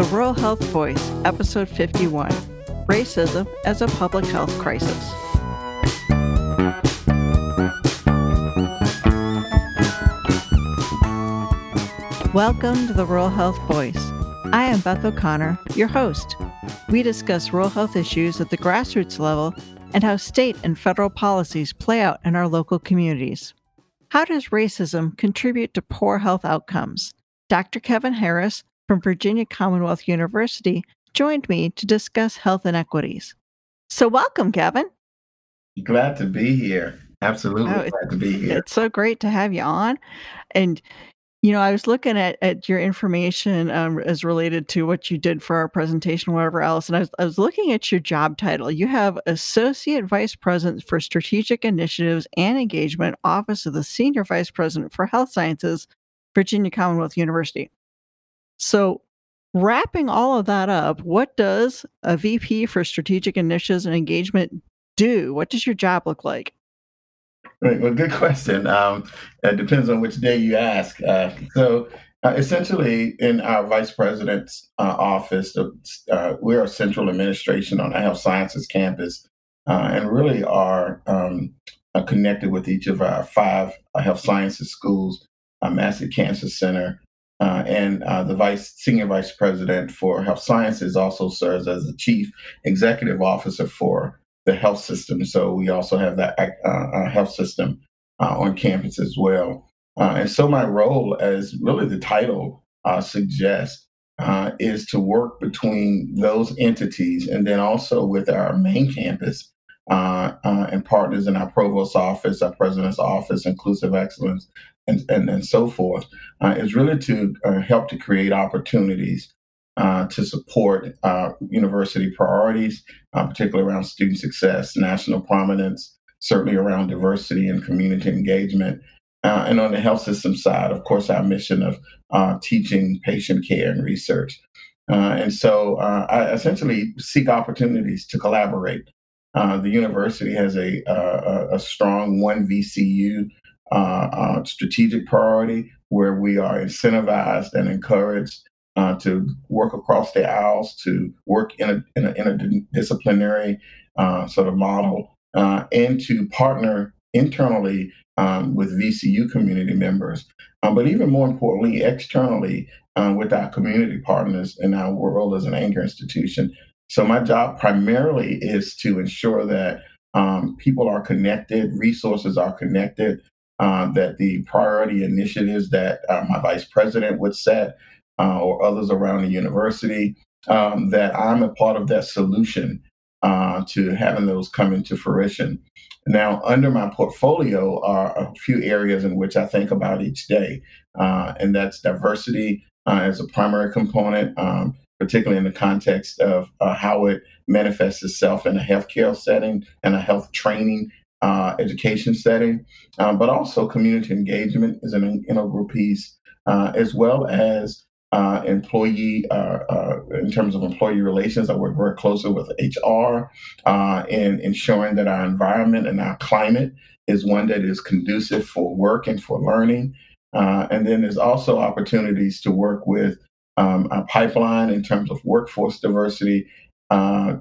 The Rural Health Voice, Episode 51 Racism as a Public Health Crisis. Welcome to the Rural Health Voice. I am Beth O'Connor, your host. We discuss rural health issues at the grassroots level and how state and federal policies play out in our local communities. How does racism contribute to poor health outcomes? Dr. Kevin Harris from Virginia Commonwealth University joined me to discuss health inequities. So, welcome, Kevin. Glad to be here. Absolutely oh, glad to be here. It's so great to have you on. And you know, I was looking at, at your information um, as related to what you did for our presentation, whatever else, and I was, I was looking at your job title. You have Associate Vice President for Strategic Initiatives and Engagement, Office of the Senior Vice President for Health Sciences, Virginia Commonwealth University. So, wrapping all of that up, what does a VP for Strategic Initiatives and Engagement do? What does your job look like? Right. Well, good question. Um, it depends on which day you ask. Uh, so, uh, essentially, in our vice president's uh, office, uh, we're a central administration on the health sciences campus, uh, and really are um, uh, connected with each of our five health sciences schools, Massey Cancer Center, and the vice senior vice president for health sciences also serves as the chief executive officer for the health system. So we also have that uh, uh, health system uh, on campus as well. Uh, and so my role, as really the title uh, suggests, uh, is to work between those entities and then also with our main campus and partners in our provost office, our president's office, inclusive excellence, and, and, and so forth, is really to help to create opportunities uh, to support uh, university priorities, uh, particularly around student success, national prominence, certainly around diversity and community engagement. Uh, and on the health system side, of course, our mission of uh, teaching patient care and research. and so I essentially seek opportunities to collaborate. the university has a, a strong one VCU strategic priority where we are incentivized and encouraged uh, to work across the aisles, to work in a, in a, in a disciplinary uh, sort of model, uh, and to partner internally um, with VCU community members, um, but even more importantly, externally uh, with our community partners in our world as an anchor institution. So my job primarily is to ensure that um, people are connected, resources are connected, uh, that the priority initiatives that uh, my vice president would set uh, or others around the university, um, that I'm a part of that solution uh, to having those come into fruition. Now, under my portfolio are a few areas in which I think about each day, uh, and that's diversity as a primary component, um, particularly in the context of uh, how it manifests itself in a healthcare setting and a health training uh, education setting, um, but also community engagement is an integral piece, uh, as well as uh, employee, uh, uh, in terms of employee relations. I work very closely with HR in ensuring that our environment and our climate is one that is conducive for work and for learning. And then there's also opportunities to work with um, a pipeline in terms of workforce diversity, uh,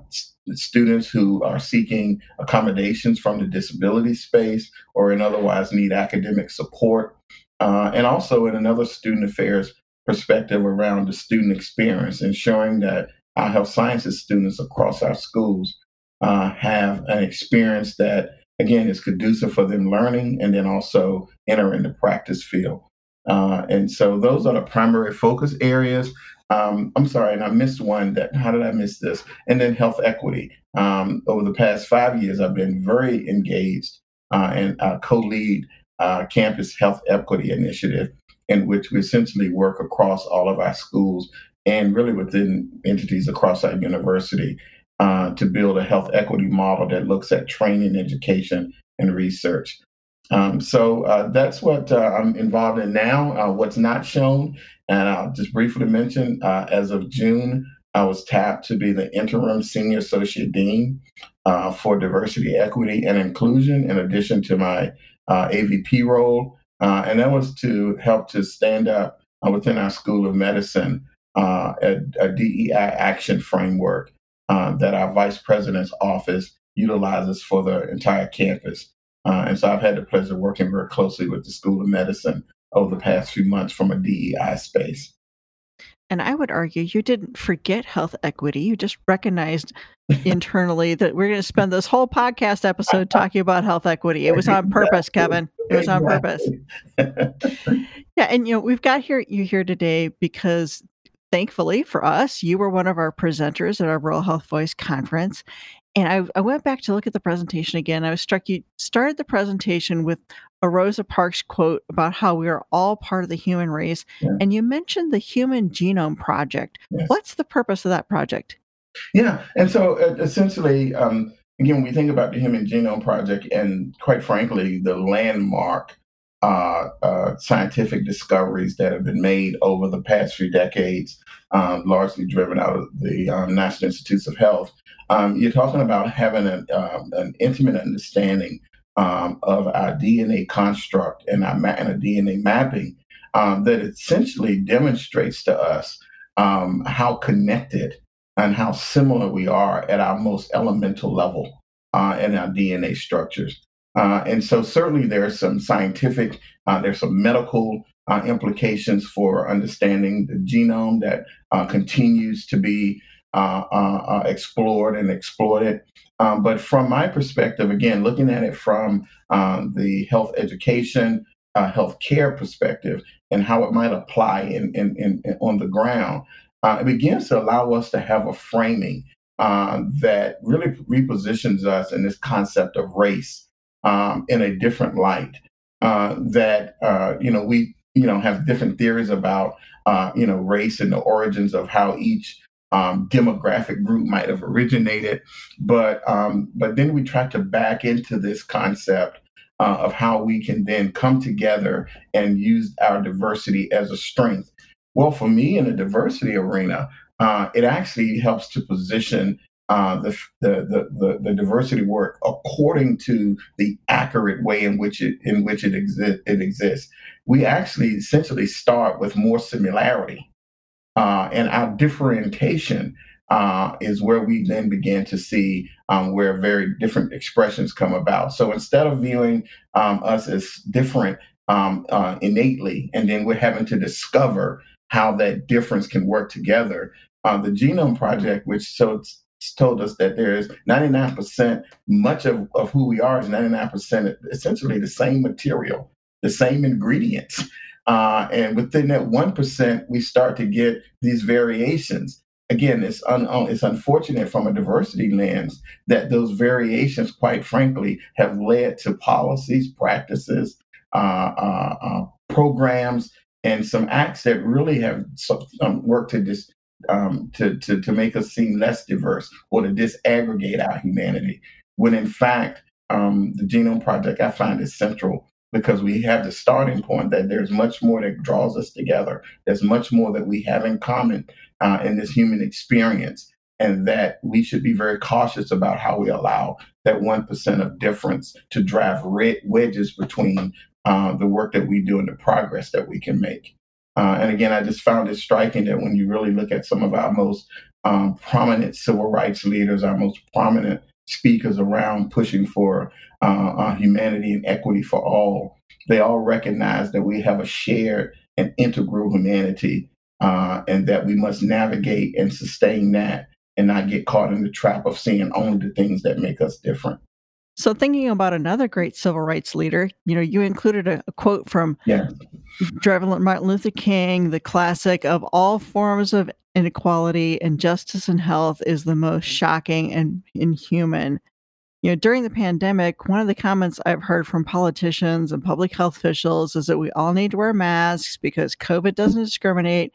students who are seeking accommodations from the disability space or in otherwise need academic support. and also in another student affairs perspective around the student experience, ensuring that our health sciences students across our schools uh, have an experience that, again, is conducive for them learning and then also entering the practice field. Uh, and so those are the primary focus areas. Um, I'm sorry, and I missed one that, how did I miss this? And then health equity. Um, over the past five years, I've been very engaged uh, and uh, co lead uh, Campus Health Equity Initiative, in which we essentially work across all of our schools and really within entities across our university uh, to build a health equity model that looks at training, education, and research. Um, so uh, that's what uh, I'm involved in now. Uh, what's not shown, and I'll just briefly mention uh, as of June, I was tapped to be the interim senior associate dean uh, for diversity, equity, and inclusion, in addition to my AVP role. Uh, and that was to help to stand up uh, within our School of Medicine uh, a, a, DEI action framework uh, that our vice president's office utilizes for the entire campus. Uh, and so I've had the pleasure of working very closely with the School of Medicine over the past few months from a DEI space. And I would argue you didn't forget health equity. You just recognized internally that we're going to spend this whole podcast episode talking about health equity. It was on purpose, Kevin. It was on purpose. yeah, and you know, we've got here you here today because thankfully for us, you were one of our presenters at our Rural Health Voice conference. And I, I went back to look at the presentation again. I was struck you started the presentation with a Rosa Parks quote about how we are all part of the human race. Yeah. And you mentioned the Human Genome Project. Yes. What's the purpose of that project? Yeah. And so essentially, um, again, we think about the Human Genome Project and quite frankly, the landmark uh, uh, scientific discoveries that have been made over the past few decades, um, largely driven out of the um, National Institutes of Health. Um, you're talking about having an, um, an intimate understanding um, of our DNA construct and our ma- and a DNA mapping um, that essentially demonstrates to us how connected and how similar we are at our most elemental level uh, in our DNA structures. Uh, and so certainly there's some scientific, uh, there's some medical uh, implications for understanding the genome that uh, continues to be uh, uh, explored and exploited. Um, but from my perspective, again, looking at it from um, the health education, health care perspective, and how it might apply in, in, in, in on the ground, it begins to allow us to have a framing that really repositions us in this concept of race um, in a different light. Uh, that uh, you know we you know have different theories about uh, you know race and the origins of how each um, demographic group might have originated, but um, but then we try to back into this concept uh, of how we can then come together and use our diversity as a strength. Well, for me in the diversity arena, uh, it actually helps to position uh, the, the, the, the, diversity work according to the accurate way in which it in which it, exi- it exists. We actually essentially start with more similarity, uh, and our differentiation uh, is where we then begin to see um, where very different expressions come about. So instead of viewing um, us as different um, uh, innately, and then we're having to discover how that difference can work together. Uh, the Genome Project, which so told us that there's 99%, much of, of who we are is 99% essentially the same material, the same ingredients. Uh, and within that 1%, we start to get these variations. Again, it's, un, it's unfortunate from a diversity lens that those variations, quite frankly, have led to policies, practices, uh, uh, uh programs, and some acts that really have um, worked to dis- um, to, to, to make us seem less diverse or to disaggregate our humanity. When in fact, um, the Genome Project I find is central because we have the starting point that there's much more that draws us together. There's much more that we have in common uh, in this human experience, and that we should be very cautious about how we allow that 1% of difference to drive red wedges between uh, the work that we do and the progress that we can make. Uh, and again, I just found it striking that when you really look at some of our most um, prominent civil rights leaders, our most prominent speakers around pushing for uh, uh, humanity and equity for all, they all recognize that we have a shared and integral humanity uh, and that we must navigate and sustain that and not get caught in the trap of seeing only the things that make us different. So, thinking about another great civil rights leader, you know, you included a, a quote from yeah. Martin Luther King, the classic of all forms of inequality and justice and health is the most shocking and inhuman. You know, during the pandemic, one of the comments I've heard from politicians and public health officials is that we all need to wear masks because COVID doesn't discriminate.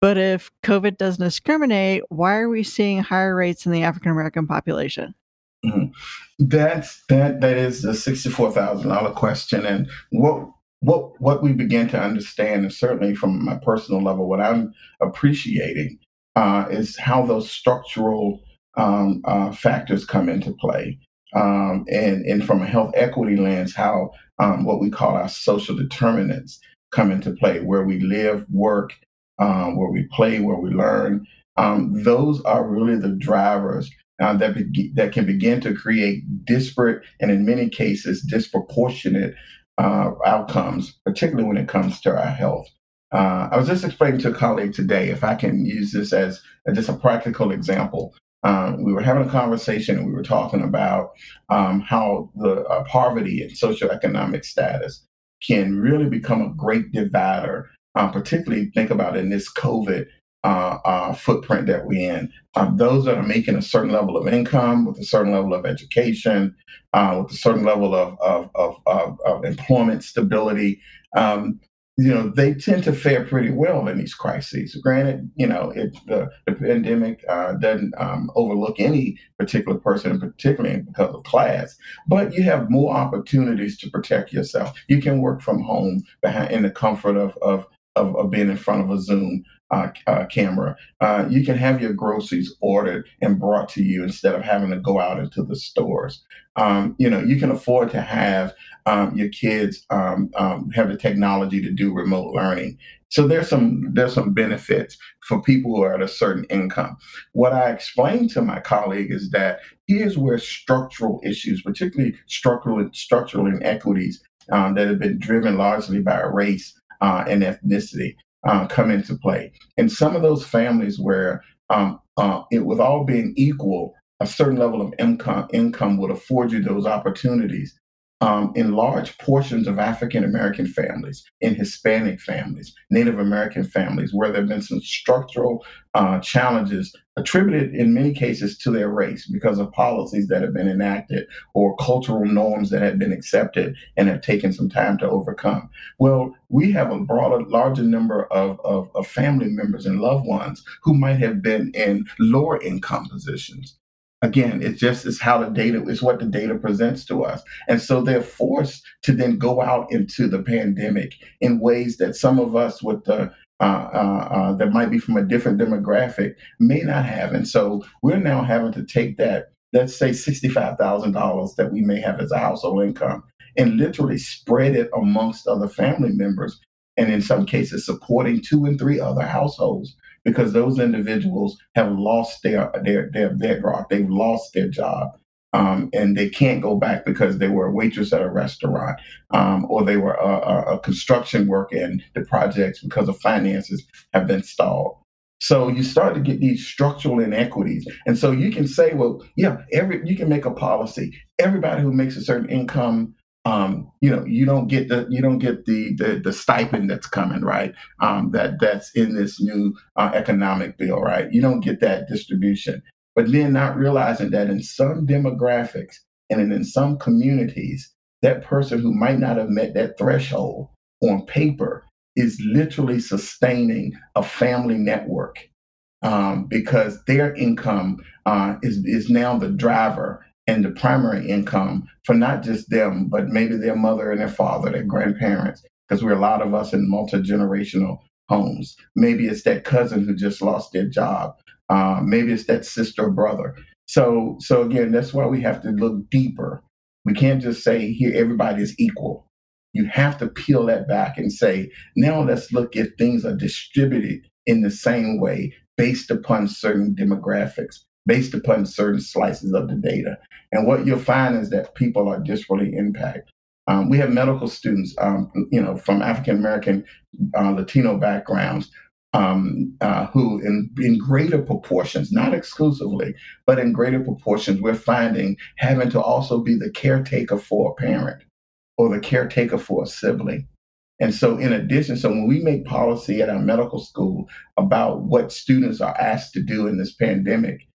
But if COVID doesn't discriminate, why are we seeing higher rates in the African American population? Mm-hmm. That's that that is a sixty-four thousand dollar question, and what what what we begin to understand, and certainly from my personal level, what I'm appreciating uh, is how those structural um, uh, factors come into play, um, and and from a health equity lens, how um, what we call our social determinants come into play, where we live, work, um, where we play, where we learn. Um, those are really the drivers uh, that be- that can begin to create disparate and in many cases disproportionate uh, outcomes, particularly when it comes to our health. Uh, I was just explaining to a colleague today, if I can use this as just a practical example. Um, we were having a conversation and we were talking about um, how the uh, poverty and socioeconomic status can really become a great divider, uh, particularly think about in this COVID uh, uh, footprint that we're in. Um, those that are making a certain level of income, with a certain level of education, uh, with a certain level of, of, of, of, of employment stability, um, you know, they tend to fare pretty well in these crises. Granted, you know, it, the, the pandemic uh, doesn't um, overlook any particular person, particularly because of class, but you have more opportunities to protect yourself. You can work from home behind, in the comfort of, of, of, of being in front of a Zoom uh, uh, camera. Uh, you can have your groceries ordered and brought to you instead of having to go out into the stores. Um, you know, you can afford to have um, your kids um, um, have the technology to do remote learning. So there's some there's some benefits for people who are at a certain income. What I explained to my colleague is that here's where structural issues, particularly structural structural inequities um, that have been driven largely by race uh, and ethnicity, uh, come into play. And some of those families where um, uh, it, with all being equal, a certain level of income income would afford you those opportunities um, in large portions of African American families, in Hispanic families, Native American families, where there have been some structural uh, challenges attributed in many cases to their race because of policies that have been enacted or cultural norms that have been accepted and have taken some time to overcome. Well, we have a broader, larger number of, of, of family members and loved ones who might have been in lower income positions again it's just it's how the data is what the data presents to us and so they're forced to then go out into the pandemic in ways that some of us with the uh, uh, uh, that might be from a different demographic may not have and so we're now having to take that let's say $65000 that we may have as a household income and literally spread it amongst other family members and in some cases supporting two and three other households because those individuals have lost their their their bedrock. They've lost their job. Um, and they can't go back because they were a waitress at a restaurant um, or they were a, a, construction worker and the projects because of finances have been stalled. So you start to get these structural inequities. And so you can say, well, yeah, every you can make a policy. Everybody who makes a certain income um, you know, you don't get the you don't get the the, the stipend that's coming, right? Um, that that's in this new uh, economic bill, right? You don't get that distribution, but then not realizing that in some demographics and in some communities, that person who might not have met that threshold on paper is literally sustaining a family network um, because their income uh, is is now the driver and the primary income for not just them, but maybe their mother and their father, their grandparents, because we're a lot of us in multi generational homes. Maybe it's that cousin who just lost their job. Uh, maybe it's that sister or brother. So, so again, that's why we have to look deeper. We can't just say here everybody is equal. You have to peel that back and say, now let's look if things are distributed in the same way based upon certain demographics based upon certain slices of the data. And what you'll find is that people are disparately impacted. Um, we have medical students, um, you know, from African American, uh, Latino backgrounds, um, uh, who, in, in greater proportions, not exclusively, but in greater proportions, we're finding having to also be the caretaker for a parent or the caretaker for a sibling. And so, in addition, so when we make policy at our medical school about what students are asked to do in this pandemic,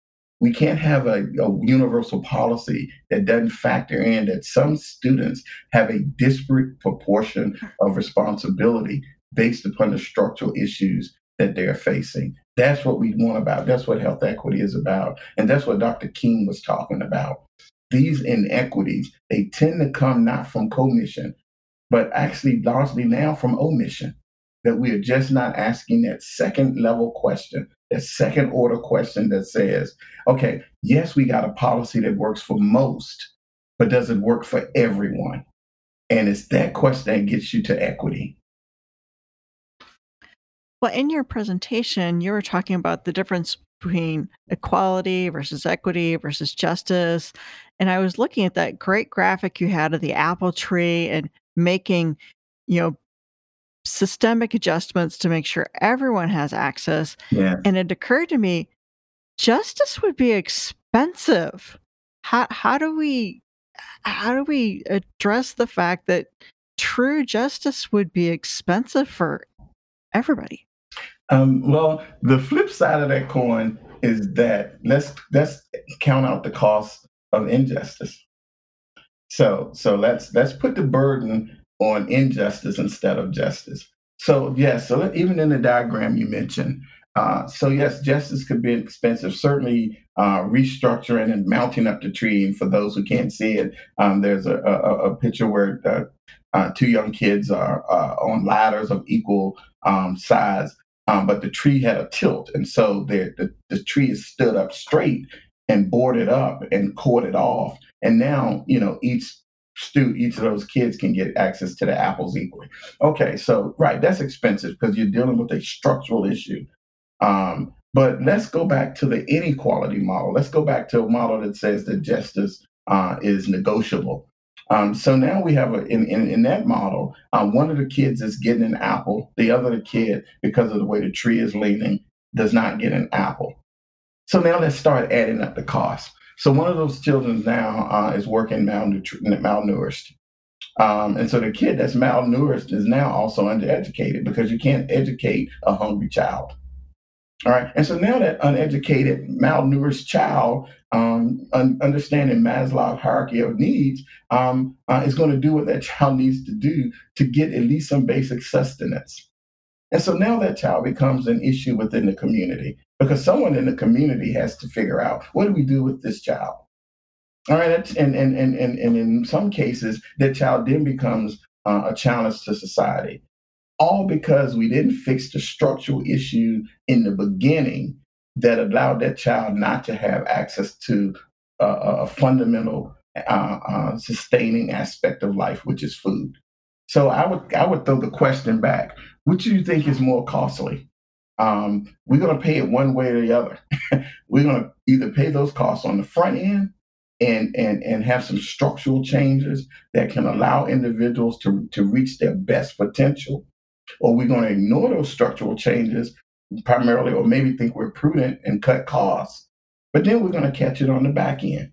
we can't have a, a, universal policy that doesn't factor in that some students have a disparate proportion of responsibility based upon the structural issues that they're facing. That's what we want about. That's what health equity is about. And that's what Dr. King was talking about. These inequities, they tend to come not from commission, but actually largely now from omission that we are just not asking that second level question, that second order question that says, okay, yes, we got a policy that works for most, but does it work for everyone? And it's that question that gets you to equity. Well, in your presentation, you were talking about the difference between equality versus equity versus justice. And I was looking at that great graphic you had of the apple tree and making, you know, systemic adjustments to make sure everyone has access. Yeah. And it occurred to me, justice would be expensive. How how do we how do we address the fact that true justice would be expensive for everybody? Um, well, the flip side of that coin is that let's let's count out the cost of injustice. So so let's let's put the burden on injustice instead of justice. So yes, so even in the diagram you mentioned, uh, so yes, justice could be expensive. Certainly, uh, restructuring and mounting up the tree. And for those who can't see it, um, there's a, a, a, picture where uh, two young kids are uh, on ladders of equal um, size, um, but the tree had a tilt, and so the, the tree is stood up straight and boarded up and corded off. And now, you know, each stu each of those kids can get access to the apples equally. Okay, so right, that's expensive because you're dealing with a structural issue. Um, but let's go back to the inequality model. Let's go back to a model that says that justice uh, is negotiable. Um, so now we have a, in, in, in that model, uh, one of the kids is getting an apple. The other kid, because of the way the tree is leaning, does not get an apple. So now let's start adding up the cost. So one of those children now uh, is working malnutri- malnourished. Um, and so the kid that's malnourished is now also undereducated because you can't educate a hungry child. All right. And so now that uneducated, malnourished child, um, un- understanding Maslow's hierarchy of needs, um, uh, is going to do what that child needs to do to get at least some basic sustenance. And so now that child becomes an issue within the community because someone in the community has to figure out what do we do with this child? All right, and and and and, and in some cases, that child then becomes uh, a challenge to society, all because we didn't fix the structural issue in the beginning that allowed that child not to have access to uh, a fundamental uh, uh, sustaining aspect of life, which is food. So I would I would throw the question back: Which do you think is more costly? Um, we're going to pay it one way or the other. we're going to either pay those costs on the front end and and and have some structural changes that can allow individuals to to reach their best potential, or we're going to ignore those structural changes primarily, or maybe think we're prudent and cut costs, but then we're going to catch it on the back end.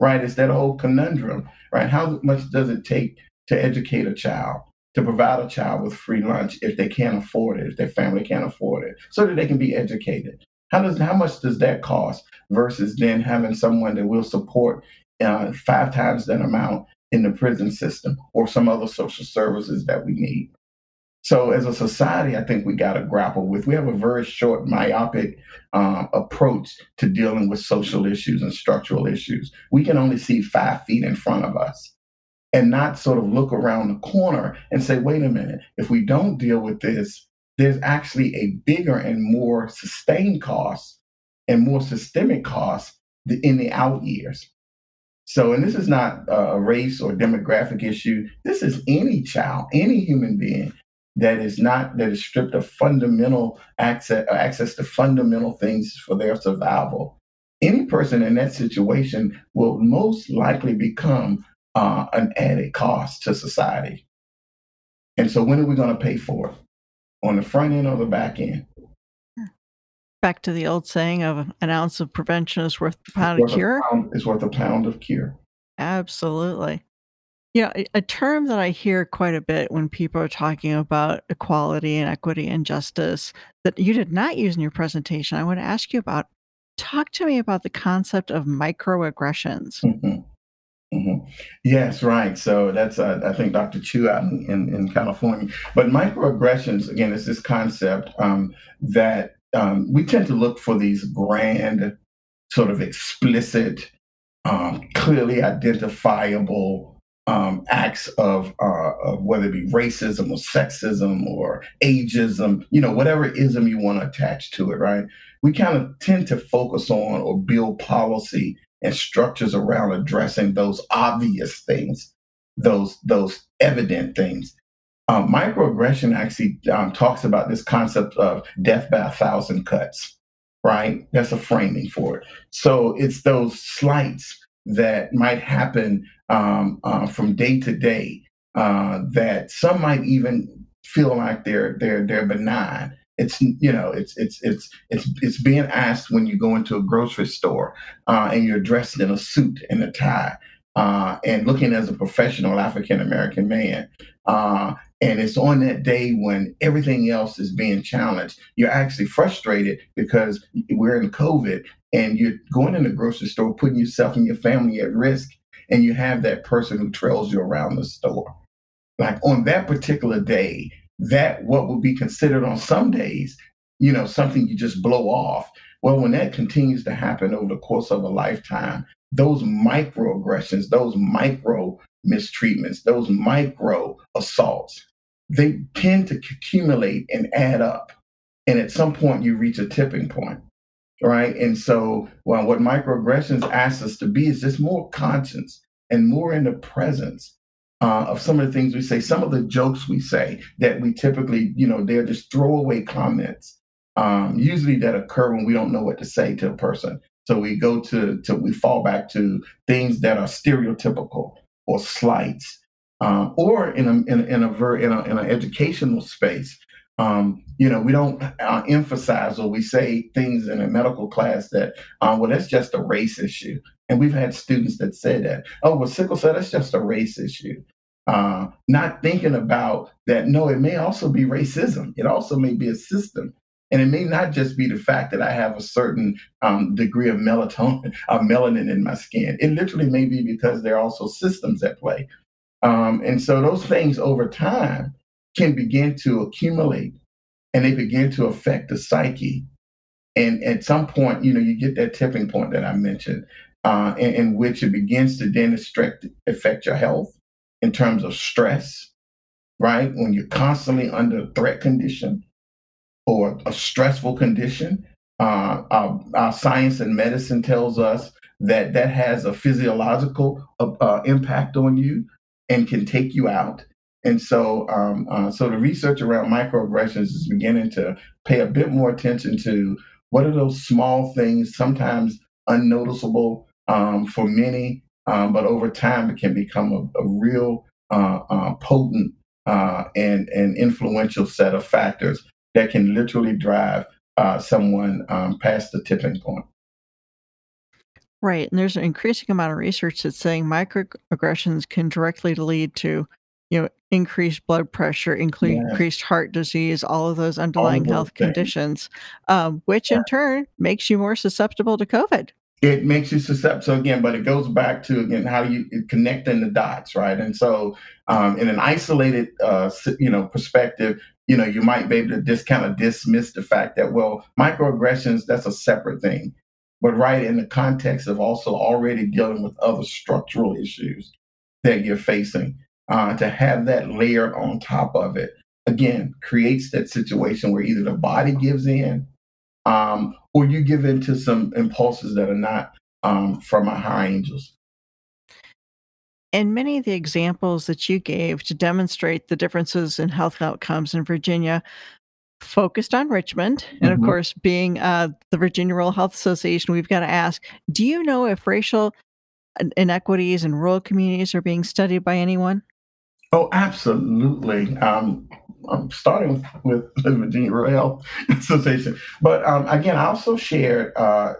Right? It's that whole conundrum, right? How much does it take to educate a child, to provide a child with free lunch if they can't afford it, if their family can't afford it, so that they can be educated. How does how much does that cost versus then having someone that will support uh, five times that amount in the prison system or some other social services that we need? So, as a society, I think we got to grapple with. We have a very short, myopic um, approach to dealing with social issues and structural issues. We can only see five feet in front of us and not sort of look around the corner and say, wait a minute, if we don't deal with this, there's actually a bigger and more sustained cost and more systemic cost in the out years. So, and this is not a race or demographic issue. This is any child, any human being that is not that is stripped of fundamental access access to fundamental things for their survival. Any person in that situation will most likely become uh, an added cost to society. And so, when are we going to pay for it? On the front end or the back end? Back to the old saying of an ounce of prevention is worth a pound of cure. Pound, is worth a pound of cure. Absolutely. A, a term that I hear quite a bit when people are talking about equality and equity and justice that you did not use in your presentation, I want to ask you about. Talk to me about the concept of microaggressions. Mm-hmm. Mm-hmm. Yes, right. So that's uh, I think Dr. Chu out in, in, in, California. But microaggressions again is this concept um, that um, we tend to look for these grand, sort of explicit, um, clearly identifiable um, acts of, uh, of, whether it be racism or sexism or ageism, you know, whatever ism you want to attach to it, right? We kind of tend to focus on or build policy and structures around addressing those obvious things, those those evident things. Uh, microaggression actually um, talks about this concept of death by a thousand cuts, right? That's a framing for it. So it's those slights that might happen um, uh, from day to day uh, that some might even feel like they're they're they're benign. It's you know it's it's it's it's it's being asked when you go into a grocery store uh, and you're dressed in a suit and a tie uh, and looking as a professional African American man. Uh, and it's on that day when everything else is being challenged. You're actually frustrated because we're in COVID and you're going in the grocery store, putting yourself and your family at risk, and you have that person who trails you around the store. Like on that particular day, that what would be considered on some days, you know, something you just blow off. Well, when that continues to happen over the course of a lifetime, those microaggressions, those micro mistreatments, those micro assaults, they tend to accumulate and add up. And at some point, you reach a tipping point, right? And so, well, what microaggressions ask us to be is just more conscious and more in the presence uh, of some of the things we say, some of the jokes we say that we typically, you know, they're just throwaway comments, um, usually that occur when we don't know what to say to a person. So we go to, to we fall back to things that are stereotypical or slights, um, or in a in, in a in, a, in an educational space. Um, you know, we don't uh, emphasize or we say things in a medical class that, um, well, that's just a race issue. And we've had students that say that, oh, well, sickle cell, that's just a race issue. Uh, not thinking about that, no, it may also be racism. It also may be a system. And it may not just be the fact that I have a certain um, degree of melatonin, of melanin in my skin. It literally may be because there are also systems at play. Um, and so those things over time can begin to accumulate and they begin to affect the psyche. And at some point, you know, you get that tipping point that I mentioned uh, in, in, which it begins to then affect your health in terms of stress, right? When you're constantly under threat condition or a stressful condition, uh, our, our, science and medicine tells us that that has a physiological uh, impact on you and can take you out. And so, um, uh, so the research around microaggressions is beginning to pay a bit more attention to what are those small things, sometimes unnoticeable, um, for many, um, but over time it can become a, a real uh, uh, potent uh, and, and influential set of factors that can literally drive uh, someone um, past the tipping point. Right. And there's an increasing amount of research that's saying microaggressions can directly lead to, you know, increased blood pressure, incre- yeah. increased heart disease, all of those underlying health things. conditions, um, which yeah. in turn makes you more susceptible to COVID it makes you susceptible again but it goes back to again how you connecting the dots right and so um, in an isolated uh, you know perspective you know you might be able to just kind of dismiss the fact that well microaggressions that's a separate thing but right in the context of also already dealing with other structural issues that you're facing uh, to have that layer on top of it again creates that situation where either the body gives in um, or you give in to some impulses that are not um, from our high angels. And many of the examples that you gave to demonstrate the differences in health outcomes in Virginia focused on Richmond. And mm-hmm. of course, being uh, the Virginia Rural Health Association, we've got to ask do you know if racial inequities in rural communities are being studied by anyone? Oh, absolutely. Um, I'm starting with, with the Virginia Health Association. But um, again, I also shared uh,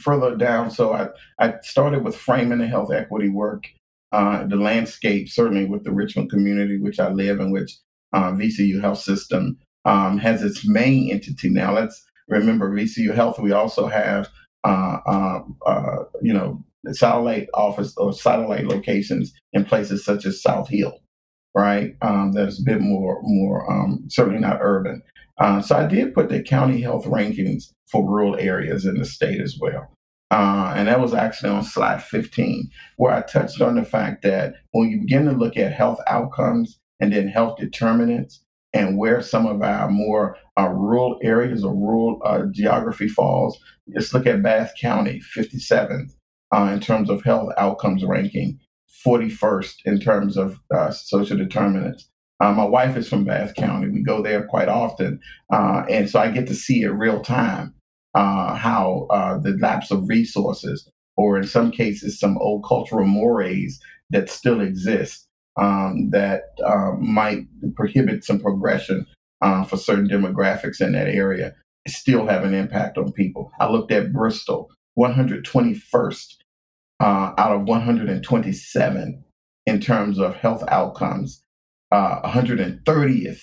further down. So I, I started with framing the health equity work, uh, the landscape, certainly with the Richmond community, which I live in, which uh, VCU Health System um, has its main entity. Now, let's remember VCU Health, we also have, uh, uh, uh, you know, satellite office or satellite locations in places such as South Hill right? Um, that is a bit more, more um, certainly not urban. Uh, so I did put the county health rankings for rural areas in the state as well. Uh, and that was actually on slide 15, where I touched on the fact that when you begin to look at health outcomes and then health determinants and where some of our more uh, rural areas or rural uh, geography falls, just look at Bath County, 57th uh, in terms of health outcomes ranking. 41st in terms of uh, social determinants. Uh, my wife is from Bath County. We go there quite often, uh, and so I get to see in real time uh, how uh, the lapse of resources, or in some cases, some old cultural mores that still exist um, that uh, might prohibit some progression for certain demographics in that area, still have an impact on people. I looked at Bristol, 121st uh, out of 127 in terms of health outcomes. Uh, 130th,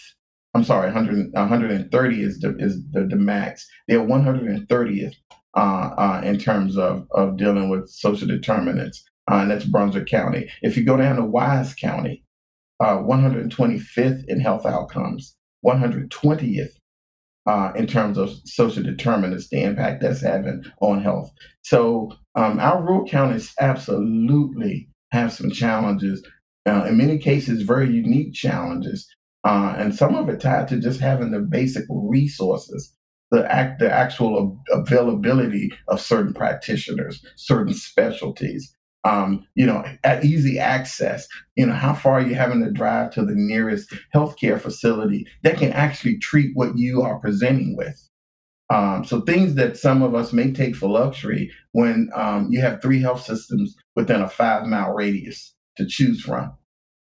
I'm sorry, 100, 130 is the, is the, the max. They're 130th uh, uh, in terms of, of dealing with social determinants, uh, and that's Brunswick County. If you go down to Wise County, 125th uh, in health outcomes, 120th uh, in terms of social determinants, the impact that's having on health. So um, our rural counties absolutely have some challenges, uh, in many cases, very unique challenges, uh, and some of it tied to just having the basic resources, the act, the actual availability of certain practitioners, certain specialties. Um, you know, at easy access. You know, how far are you having to drive to the nearest healthcare facility that can actually treat what you are presenting with? Um, so things that some of us may take for luxury when um, you have three health systems within a five mile radius to choose from,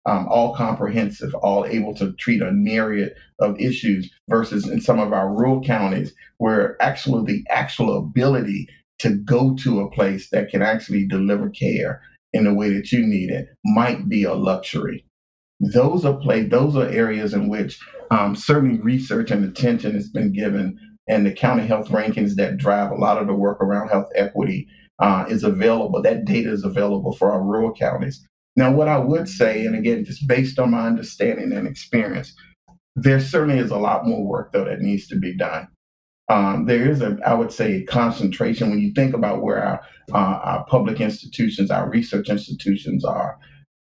um, all comprehensive, all able to treat a myriad of issues versus in some of our rural counties where actually the actual ability to go to a place that can actually deliver care in the way that you need it might be a luxury. Those are play. Those are areas in which um, certainly research and attention has been given and the county health rankings that drive a lot of the work around health equity uh, is available. That data is available for our rural counties. Now, what I would say, and again, just based on my understanding and experience, there certainly is a lot more work though that needs to be done. Um, there is a, I would say, a concentration when you think about where our, uh, our public institutions, our research institutions are.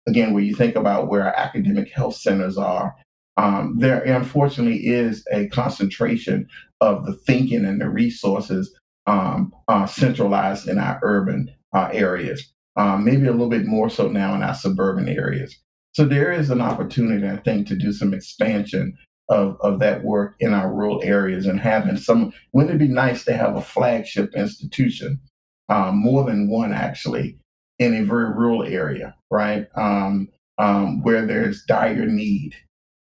Again, when you think about where our academic health centers are, um, there unfortunately is a concentration of the thinking and the resources um, uh, centralized in our urban uh, areas, um, maybe a little bit more so now in our suburban areas. So there is an opportunity, I think, to do some expansion of, of that work in our rural areas and having some. Wouldn't it be nice to have a flagship institution, um, more than one actually, in a very rural area, right? Um, um, where there's dire need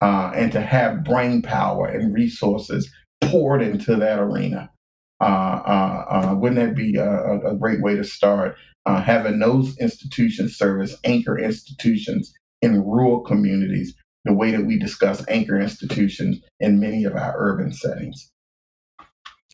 uh, and to have brain power and resources poured into that arena. Uh, uh, uh wouldn't that be a, a, great way to start? Uh, having those institutions service anchor institutions in rural communities, the way that we discuss anchor institutions in many of our urban settings.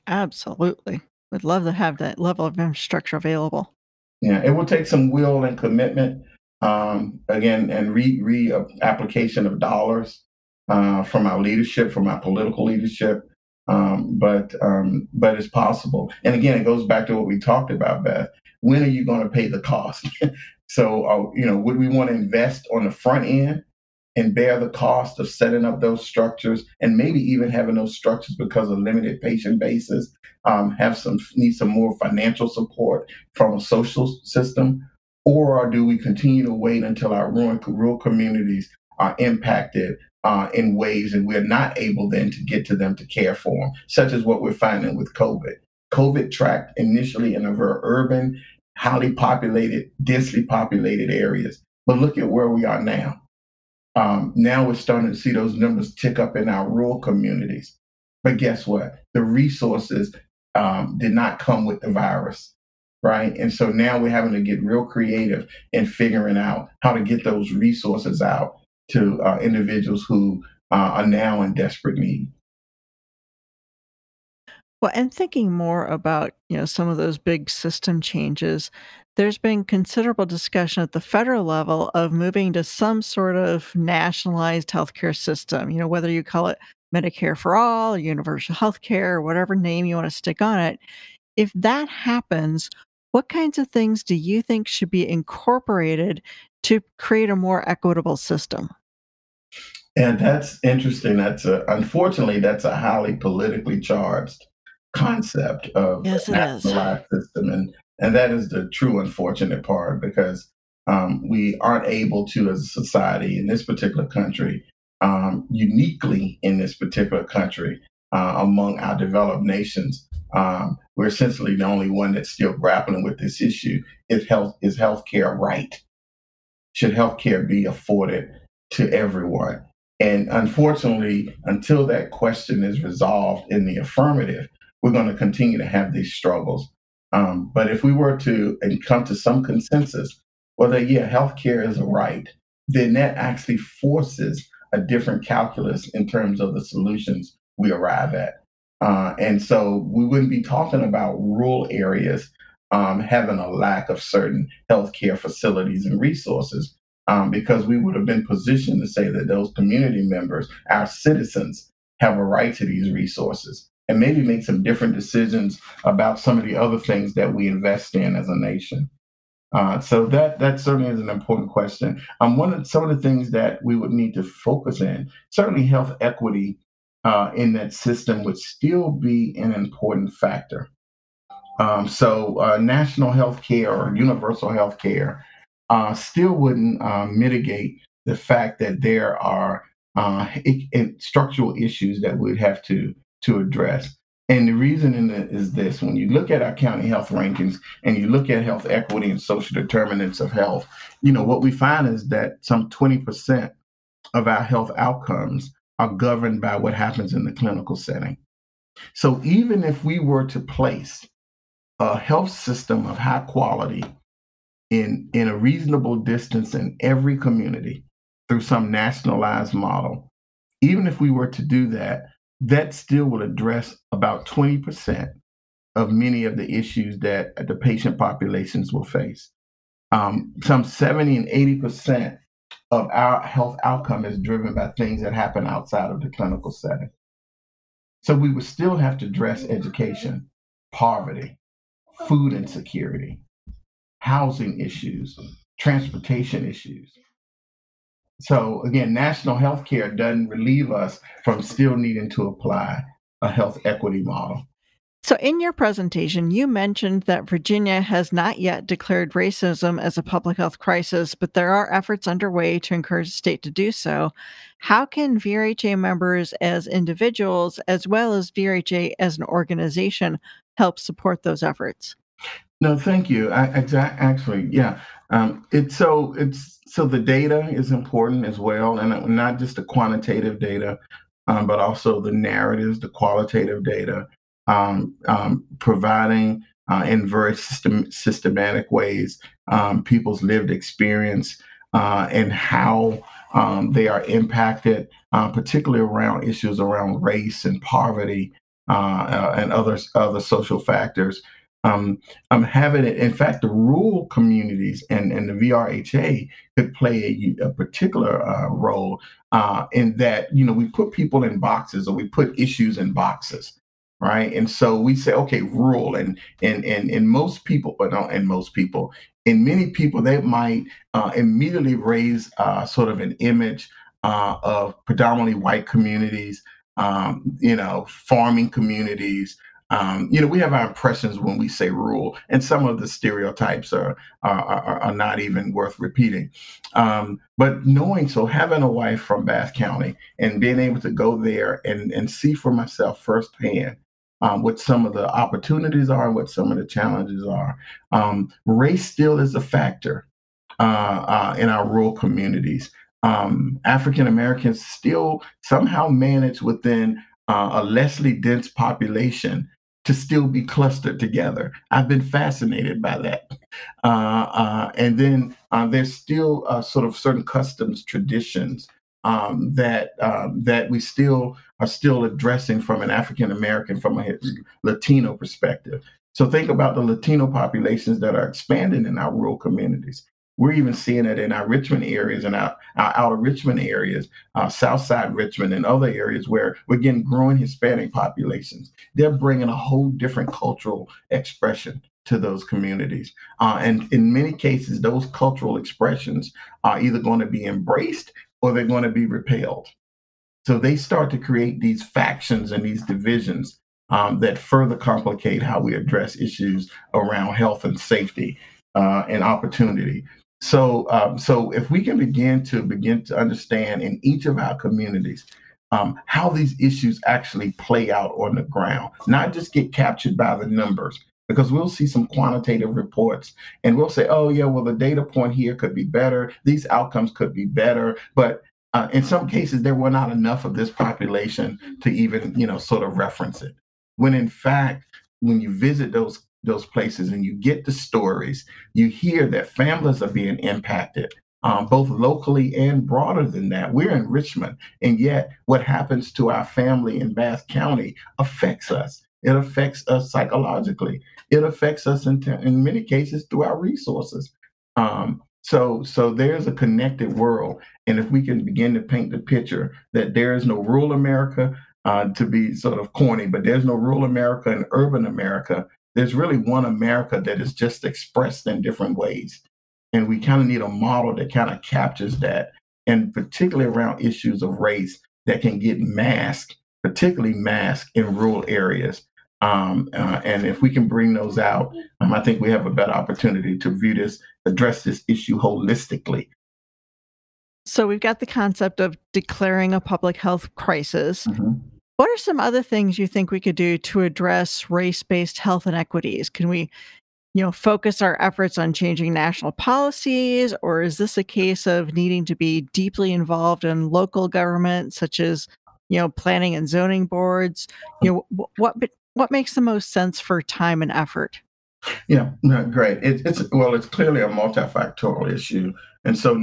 Absolutely. Would love to have that level of infrastructure available. Yeah, it will take some will and commitment, um, again, and re, re application of dollars uh, from our leadership, from our political leadership. Um, but um, but it's possible. And again, it goes back to what we talked about, Beth. When are you going to pay the cost? so uh, you know, would we want to invest on the front end and bear the cost of setting up those structures, and maybe even having those structures because of limited patient bases, um, have some need some more financial support from a social system, or do we continue to wait until our rural, communities are impacted uh, in ways that we're not able then to get to them to care for them, such as what we're finding with COVID. COVID tracked initially in a very urban, highly populated, densely populated areas. But look at where we are now. Um, now we're starting to see those numbers tick up in our rural communities. But guess what? The resources um, did not come with the virus, right? And so now we're having to get real creative in figuring out how to get those resources out to uh, individuals who uh, are now in desperate need. Well, and thinking more about you know some of those big system changes, there's been considerable discussion at the federal level of moving to some sort of nationalized healthcare system. You know, whether you call it Medicare for all, universal health care, or whatever name you want to stick on it. If that happens, what kinds of things do you think should be incorporated to create a more equitable system. And that's interesting. That's a, unfortunately that's a highly politically charged concept of yes, nationalized system, and and that is the true unfortunate part because um, we aren't able to, as a society in this particular country, um, uniquely in this particular country uh, among our developed nations. Um, we're essentially the only one that's still grappling with this issue. Is health is healthcare right? Should healthcare be afforded to everyone? And unfortunately, until that question is resolved in the affirmative, we're going to continue to have these struggles. Um, but if we were to and come to some consensus, whether yeah, healthcare is a right, then that actually forces a different calculus in terms of the solutions we arrive at. Uh, and so we wouldn't be talking about rural areas um, having a lack of certain healthcare facilities and resources um, because we would have been positioned to say that those community members, our citizens, have a right to these resources and maybe make some different decisions about some of the other things that we invest in as a nation. Uh, so that that certainly is an important question. Um, one of some of the things that we would need to focus in certainly health equity uh, in that system would still be an important factor. Um, so uh, national health care or universal health care uh, still wouldn't uh, mitigate the fact that there are uh, structural issues that we'd have to to address. And the reason is this when you look at our county health rankings and you look at health equity and social determinants of health, you know, what we find is that some 20% of our health outcomes are governed by what happens in the clinical setting. So even if we were to place a health system of high quality in, in a reasonable distance in every community through some nationalized model, even if we were to do that, that still would address about 20% of many of the issues that the patient populations will face. Um, some 70 and 80% of our health outcome is driven by things that happen outside of the clinical setting. So we would still have to address education, poverty, food insecurity, housing issues, transportation issues. So again, national health care doesn't relieve us from still needing to apply a health equity model. So, in your presentation, you mentioned that Virginia has not yet declared racism as a public health crisis, but there are efforts underway to encourage the state to do so. How can VRHA members as individuals, as well as VRHA as an organization, help support those efforts? No, thank you. I, exa- actually, yeah. Um, it's so it's so the data is important as well, and not just the quantitative data, um, but also the narratives, the qualitative data um, um, providing uh, in very system, systematic ways um, people's lived experience uh, and how um, they are impacted, uh, particularly around issues around race and poverty uh, uh, and other other social factors. Um, I'm having it. In fact, the rural communities and, and the VRHA could play a, a particular uh, role uh, in that. You know, we put people in boxes or we put issues in boxes right? And so we say, okay, rural, and and and and most people, but not and most people, in many people, they might uh, immediately raise uh, sort of an image uh, of predominantly white communities, um, you know, farming communities. Um, you know, we have our impressions when we say rural, and some of the stereotypes are are, are, are not even worth repeating. Um, but knowing so, having a wife from Bath County and being able to go there and and see for myself firsthand um, what some of the opportunities are, and what some of the challenges are. Um, race still is a factor uh, uh, in our rural communities. Um, African Americans still somehow manage within uh, a lessly dense population to still be clustered together. I've been fascinated by that. Uh, uh, and then uh, there's still sort of certain customs, traditions um, that um, that we still are still addressing from an African American, from a Latino perspective. So think about the Latino populations that are expanding in our rural communities. We're even seeing it in our Richmond areas and our, our outer Richmond areas, uh, South Side Richmond, and other areas where we're getting growing Hispanic populations. They're bringing a whole different cultural expression to those communities. Uh, and in many cases, those cultural expressions are either going to be embraced or they're going to be repelled. So they start to create these factions and these divisions um, that further complicate how we address issues around health and safety uh, and opportunity. So, um, so if we can begin to begin to understand in each of our communities um, how these issues actually play out on the ground, not just get captured by the numbers, because we'll see some quantitative reports and we'll say, oh, yeah, well, the data point here could be better. These outcomes could be better. But uh, in some cases, there were not enough of this population to even, you know, sort of reference it. When in fact, when you visit those those places and you get the stories, you hear that families are being impacted, um, both locally and broader than that. We're in Richmond, and yet what happens to our family in Bath County affects us. It affects us psychologically. It affects us in, in many cases through our resources. Um, so, so there's a connected world, and if we can begin to paint the picture that there is no rural America, uh, to be sort of corny, but there's no rural America and urban America. There's really one America that is just expressed in different ways. And we kind of need a model that kind of captures that, and particularly around issues of race that can get masked, particularly masked in rural areas. Um, uh, and if we can bring those out, um, I think we have a better opportunity to view this, address this issue holistically. So we've got the concept of declaring a public health crisis. Mm-hmm. What are some other things you think we could do to address race-based health inequities? Can we, you know, focus our efforts on changing national policies, or is this a case of needing to be deeply involved in local government, such as, you know, planning and zoning boards? You know, what what makes the most sense for time and effort? Yeah, no, great. It, it's well, it's clearly a multifactorial issue, and so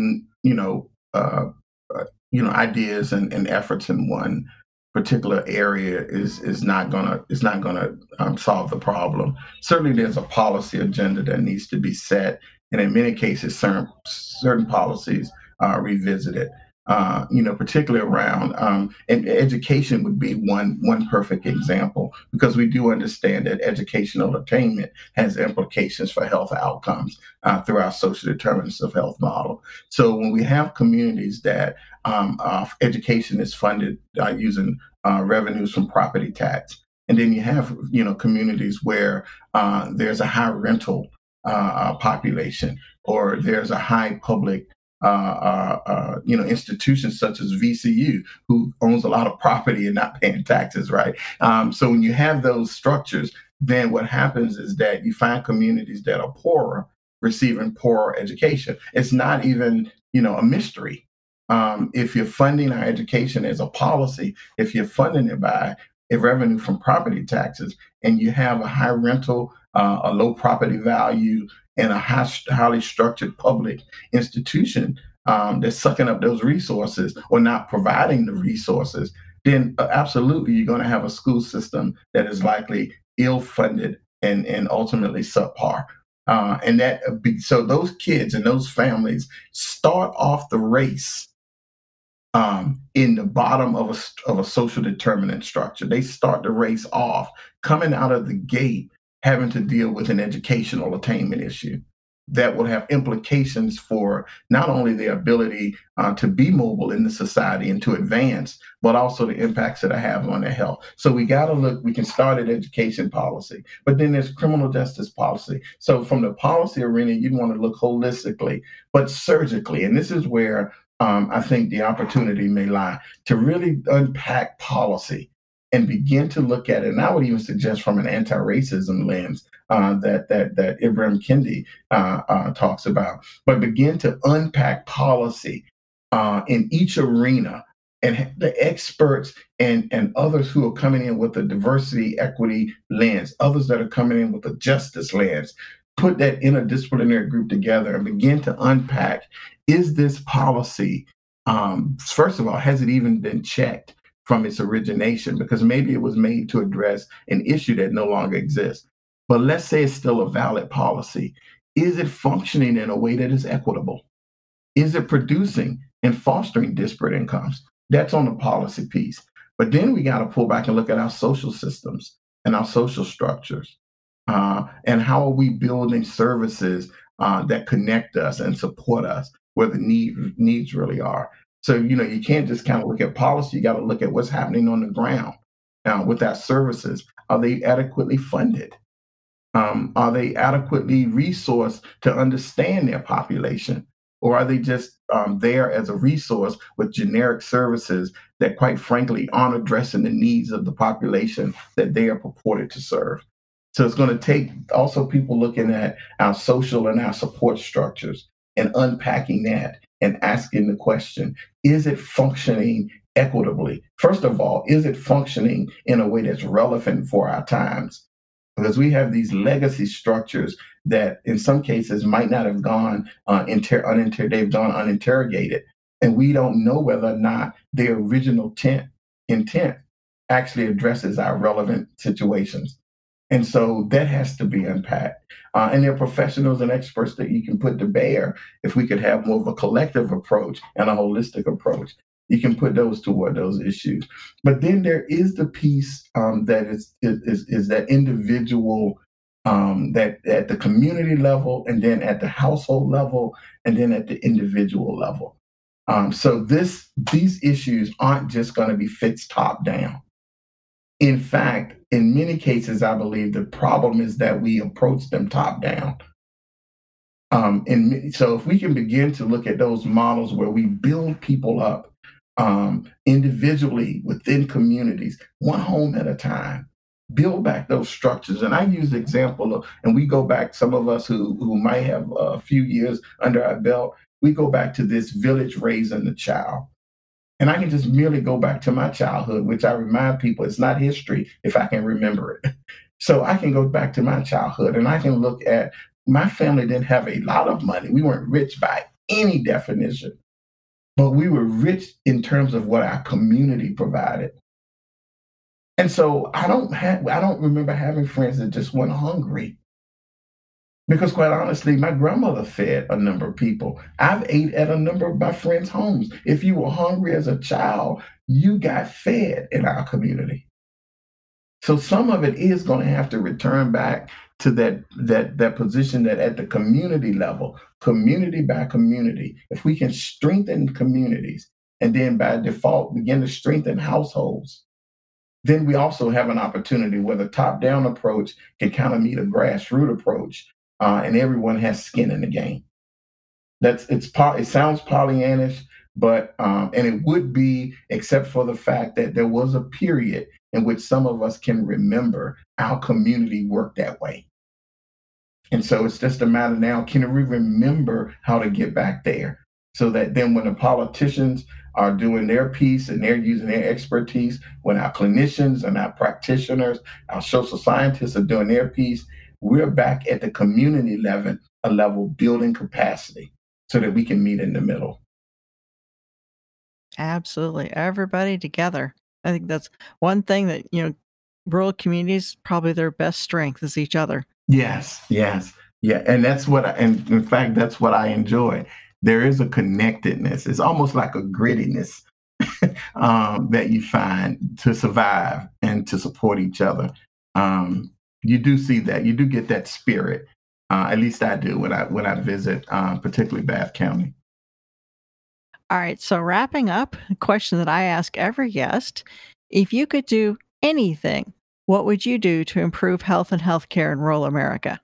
you know, uh, uh, you know, ideas and, and efforts in one particular area is is not gonna is not gonna um, solve the problem. Certainly, there's a policy agenda that needs to be set, and in many cases, certain certain policies are revisited. Uh, you know, particularly around um, and education would be one one perfect example because we do understand that educational attainment has implications for health outcomes uh, through our social determinants of health model. So when we have communities that um, uh, education is funded uh, using uh, revenues from property tax, and then you have you know communities where uh, there's a high rental population or there's a high public uh, uh, uh, you know, institutions such as VCU, who owns a lot of property and not paying taxes, right? Um, so when you have those structures, then what happens is that you find communities that are poorer receiving poorer education. It's not even, you know, a mystery. Um, if you're funding our education as a policy, if you're funding it by revenue from property taxes, and you have a high rental, uh, a low property value, and a high, highly structured public institution um, that's sucking up those resources or not providing the resources, then uh, absolutely you're going to have a school system that is likely ill-funded and and ultimately subpar. Uh, and that uh, so those kids and those families start off the race um, in the bottom of a of a social determinant structure. They start the race off coming out of the gate having to deal with an educational attainment issue that will have implications for not only their ability uh, to be mobile in the society and to advance, but also the impacts that I have on their health. So we got to look, we can start at education policy, but then there's criminal justice policy. So from the policy arena, you want to look holistically, but surgically. And this is where um, I think the opportunity may lie to really unpack policy and begin to look at it. And I would even suggest from an anti-racism lens uh, that that that Ibram Kendi uh, uh, talks about, but begin to unpack policy uh, in each arena. And the experts and, and others who are coming in with a diversity, equity lens, others that are coming in with a justice lens, put that interdisciplinary group together and begin to unpack is this policy, um, first of all, has it even been checked? From its origination because maybe it was made to address an issue that no longer exists. But let's say it's still a valid policy. Is it functioning in a way that is equitable? Is it producing and fostering disparate incomes? That's on the policy piece. But then we got to pull back and look at our social systems and our social structures. Uh, and how are we building services uh, that connect us and support us where the need, needs really are? So, you know, you can't just kind of look at policy. You got to look at what's happening on the ground. Now, with our services, are they adequately funded? Um, are they adequately resourced to understand their population? Or are they just um, there as a resource with generic services that, quite frankly, aren't addressing the needs of the population that they are purported to serve? So it's going to take also people looking at our social and our support structures and unpacking that and asking the question is it functioning equitably? First of all, is it functioning in a way that's relevant for our times? Because we have these legacy structures that, in some cases, might not have gone uh, inter- uninter- they've gone uninterrogated, and we don't know whether or not the original tent, intent actually addresses our relevant situations. And so that has to be unpacked. Uh, and there are professionals and experts that you can put to bear if we could have more of a collective approach and a holistic approach. You can put those toward those issues. But then there is the piece um, that is, is, is that individual um, that at the community level and then at the household level and then at the individual level. Um, so this these issues aren't just going to be fixed top down. In fact, in many cases, I believe the problem is that we approach them top down. Um, and so, if we can begin to look at those models where we build people up um, individually within communities, one home at a time, build back those structures. And I use the example of, and we go back, some of us who, who might have a few years under our belt, we go back to this village raising the child. And I can just merely go back to my childhood, which I remind people it's not history if I can remember it. So I can go back to my childhood and I can look at my family didn't have a lot of money. We weren't rich by any definition, but we were rich in terms of what our community provided. And so I don't have I don't remember having friends that just went hungry. Because quite honestly, my grandmother fed a number of people. I've ate at a number of my friends' homes. If you were hungry as a child, you got fed in our community. So some of it is going to have to return back to that that that position that at the community level, community by community, if we can strengthen communities and then by default begin to strengthen households, then we also have an opportunity where the top-down approach can kind of meet a grassroots approach uh, and everyone has skin in the game. That's it's it sounds Pollyannish, but um, and it would be except for the fact that there was a period in which some of us can remember our community worked that way. And so it's just a matter now, can we remember how to get back there? So that then when the politicians are doing their piece and they're using their expertise, when our clinicians and our practitioners, our social scientists are doing their piece, we're back at the community level, a level building capacity so that we can meet in the middle. Absolutely. Everybody together. I think that's one thing that, you know, rural communities probably their best strength is each other. Yes, yes. Yeah, and that's what I, and in fact that's what I enjoy. There is a connectedness. It's almost like a grittiness um, that you find to survive and to support each other. Um, you do see that. You do get that spirit. Uh, at least I do when I when I visit, um, particularly Bath County. All right. So wrapping up, a question that I ask every guest: If you could do anything, what would you do to improve health and healthcare in rural America?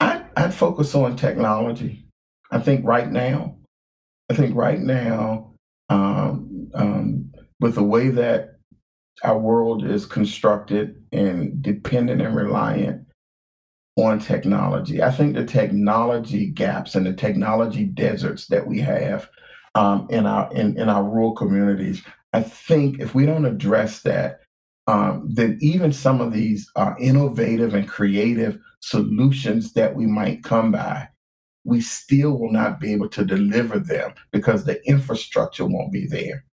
I, I'd focus on technology. I think right now, I think right now, um, um, with the way that our world is constructed and dependent and reliant on technology. I think the technology gaps and the technology deserts that we have um, in our in, in our rural communities. I think if we don't address that, um, then even some of these uh, innovative and creative solutions that we might come by, we still will not be able to deliver them because the infrastructure won't be there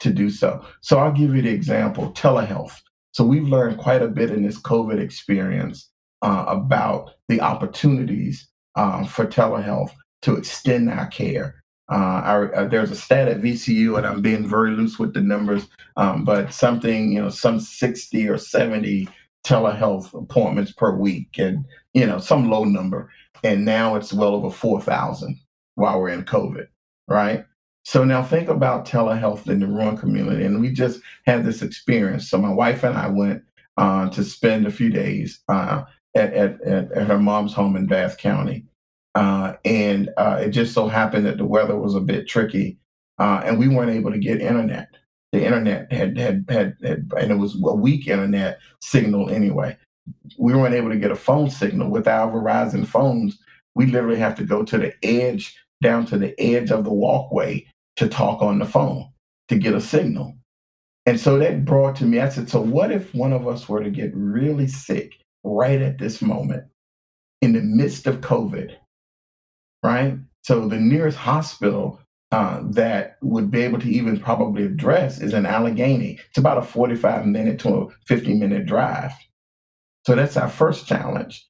to do so. So I'll give you the example telehealth. So we've learned quite a bit in this COVID experience uh, about the opportunities uh, for telehealth to extend our care. Uh, our, uh, there's a stat at VCU, and I'm being very loose with the numbers, um, but something, you know, some 60 or 70 telehealth appointments per week, and, you know, some low number. And now it's well over 4,000 while we're in COVID, right? So now think about telehealth in the rural community. And we just had this experience. So my wife and I went uh, to spend a few days uh, at, at, at her mom's home in Bath County. Uh, and uh, it just so happened that the weather was a bit tricky, uh, and we weren't able to get internet. The internet had, had, had, had, and it was a weak internet signal anyway. We weren't able to get a phone signal with our Verizon phones. We literally have to go to the edge, down to the edge of the walkway to talk on the phone to get a signal. And so that brought to me, I said, so what if one of us were to get really sick right at this moment in the midst of COVID, right? So the nearest hospital uh, that would be able to even probably address is in Alleghany. It's about a 45 minute to a 50 minute drive. So that's our first challenge.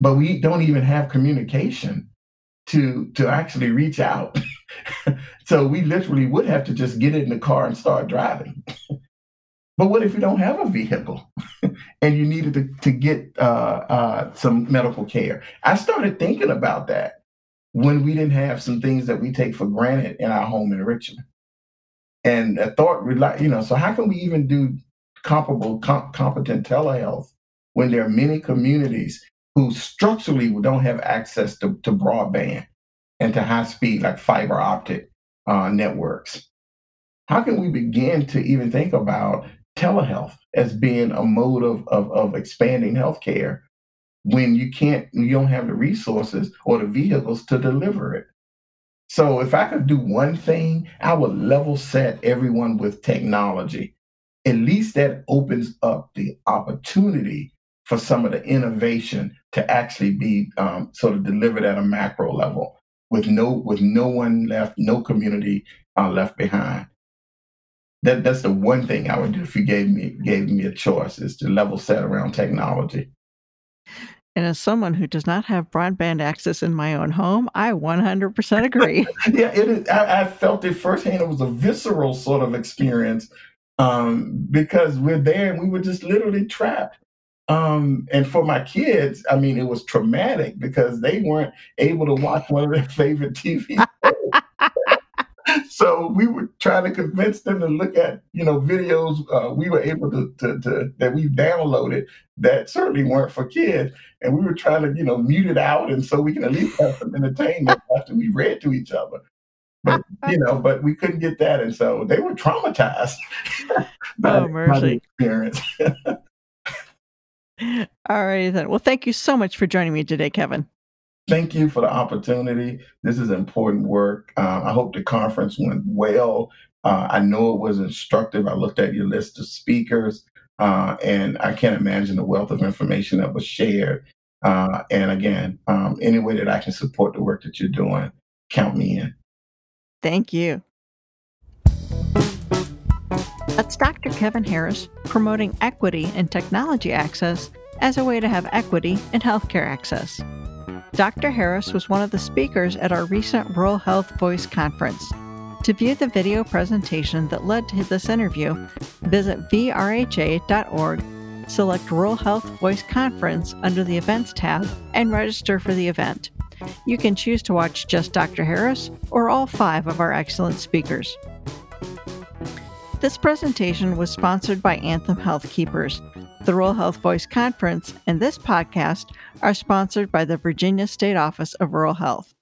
But we don't even have communication to to actually reach out. so we literally would have to just get in the car and start driving. but what if you don't have a vehicle and you needed to, to get uh, uh, some medical care? I started thinking about that when we didn't have some things that we take for granted in our home in Richmond. And I thought, you know, so how can we even do comparable, com- competent telehealth when there are many communities who structurally don't have access to, to broadband and to high speed, like fiber optic uh, networks. How can we begin to even think about telehealth as being a mode of, of, of expanding healthcare when you can't, you don't have the resources or the vehicles to deliver it? So if I could do one thing, I would level set everyone with technology. At least that opens up the opportunity for some of the innovation to actually be um, sort of delivered at a macro level with no with no one left, no community uh, left behind. That that's the one thing I would do if you gave me gave me a choice is to level set around technology. And as someone who does not have broadband access in my own home, I 100% agree. yeah, it is, I, I, felt it firsthand. It was a visceral sort of experience um, because we're there and we were just literally trapped. Um, and for my kids, I mean, it was traumatic because they weren't able to watch one of their favorite TV so we were trying to convince them to look at, you know, videos uh, we were able to, to, to, that we downloaded that certainly weren't for kids. And we were trying to, you know, mute it out. And so we can at least have some entertainment after we read to each other. But, you know, but we couldn't get that. And so they were traumatized by, oh, mercy. experience. All right, then. Well, thank you so much for joining me today, Kevin. Thank you for the opportunity. This is important work. Uh, I hope the conference went well. Uh, I know it was instructive. I looked at your list of speakers, uh, and I can't imagine the wealth of information that was shared. Uh, and again, um, any way that I can support the work that you're doing, count me in. Thank you. That's Dr. Kevin Harris promoting equity in technology access as a way to have equity in healthcare access. Dr. Harris was one of the speakers at our recent Rural Health Voice Conference. To view the video presentation that led to this interview, visit vrha.org, select Rural Health Voice Conference under the Events tab, and register for the event. You can choose to watch just Dr. Harris or all five of our excellent speakers. This presentation was sponsored by Anthem HealthKeepers. The Rural Health Voice Conference and this podcast are sponsored by the Virginia State Office of Rural Health.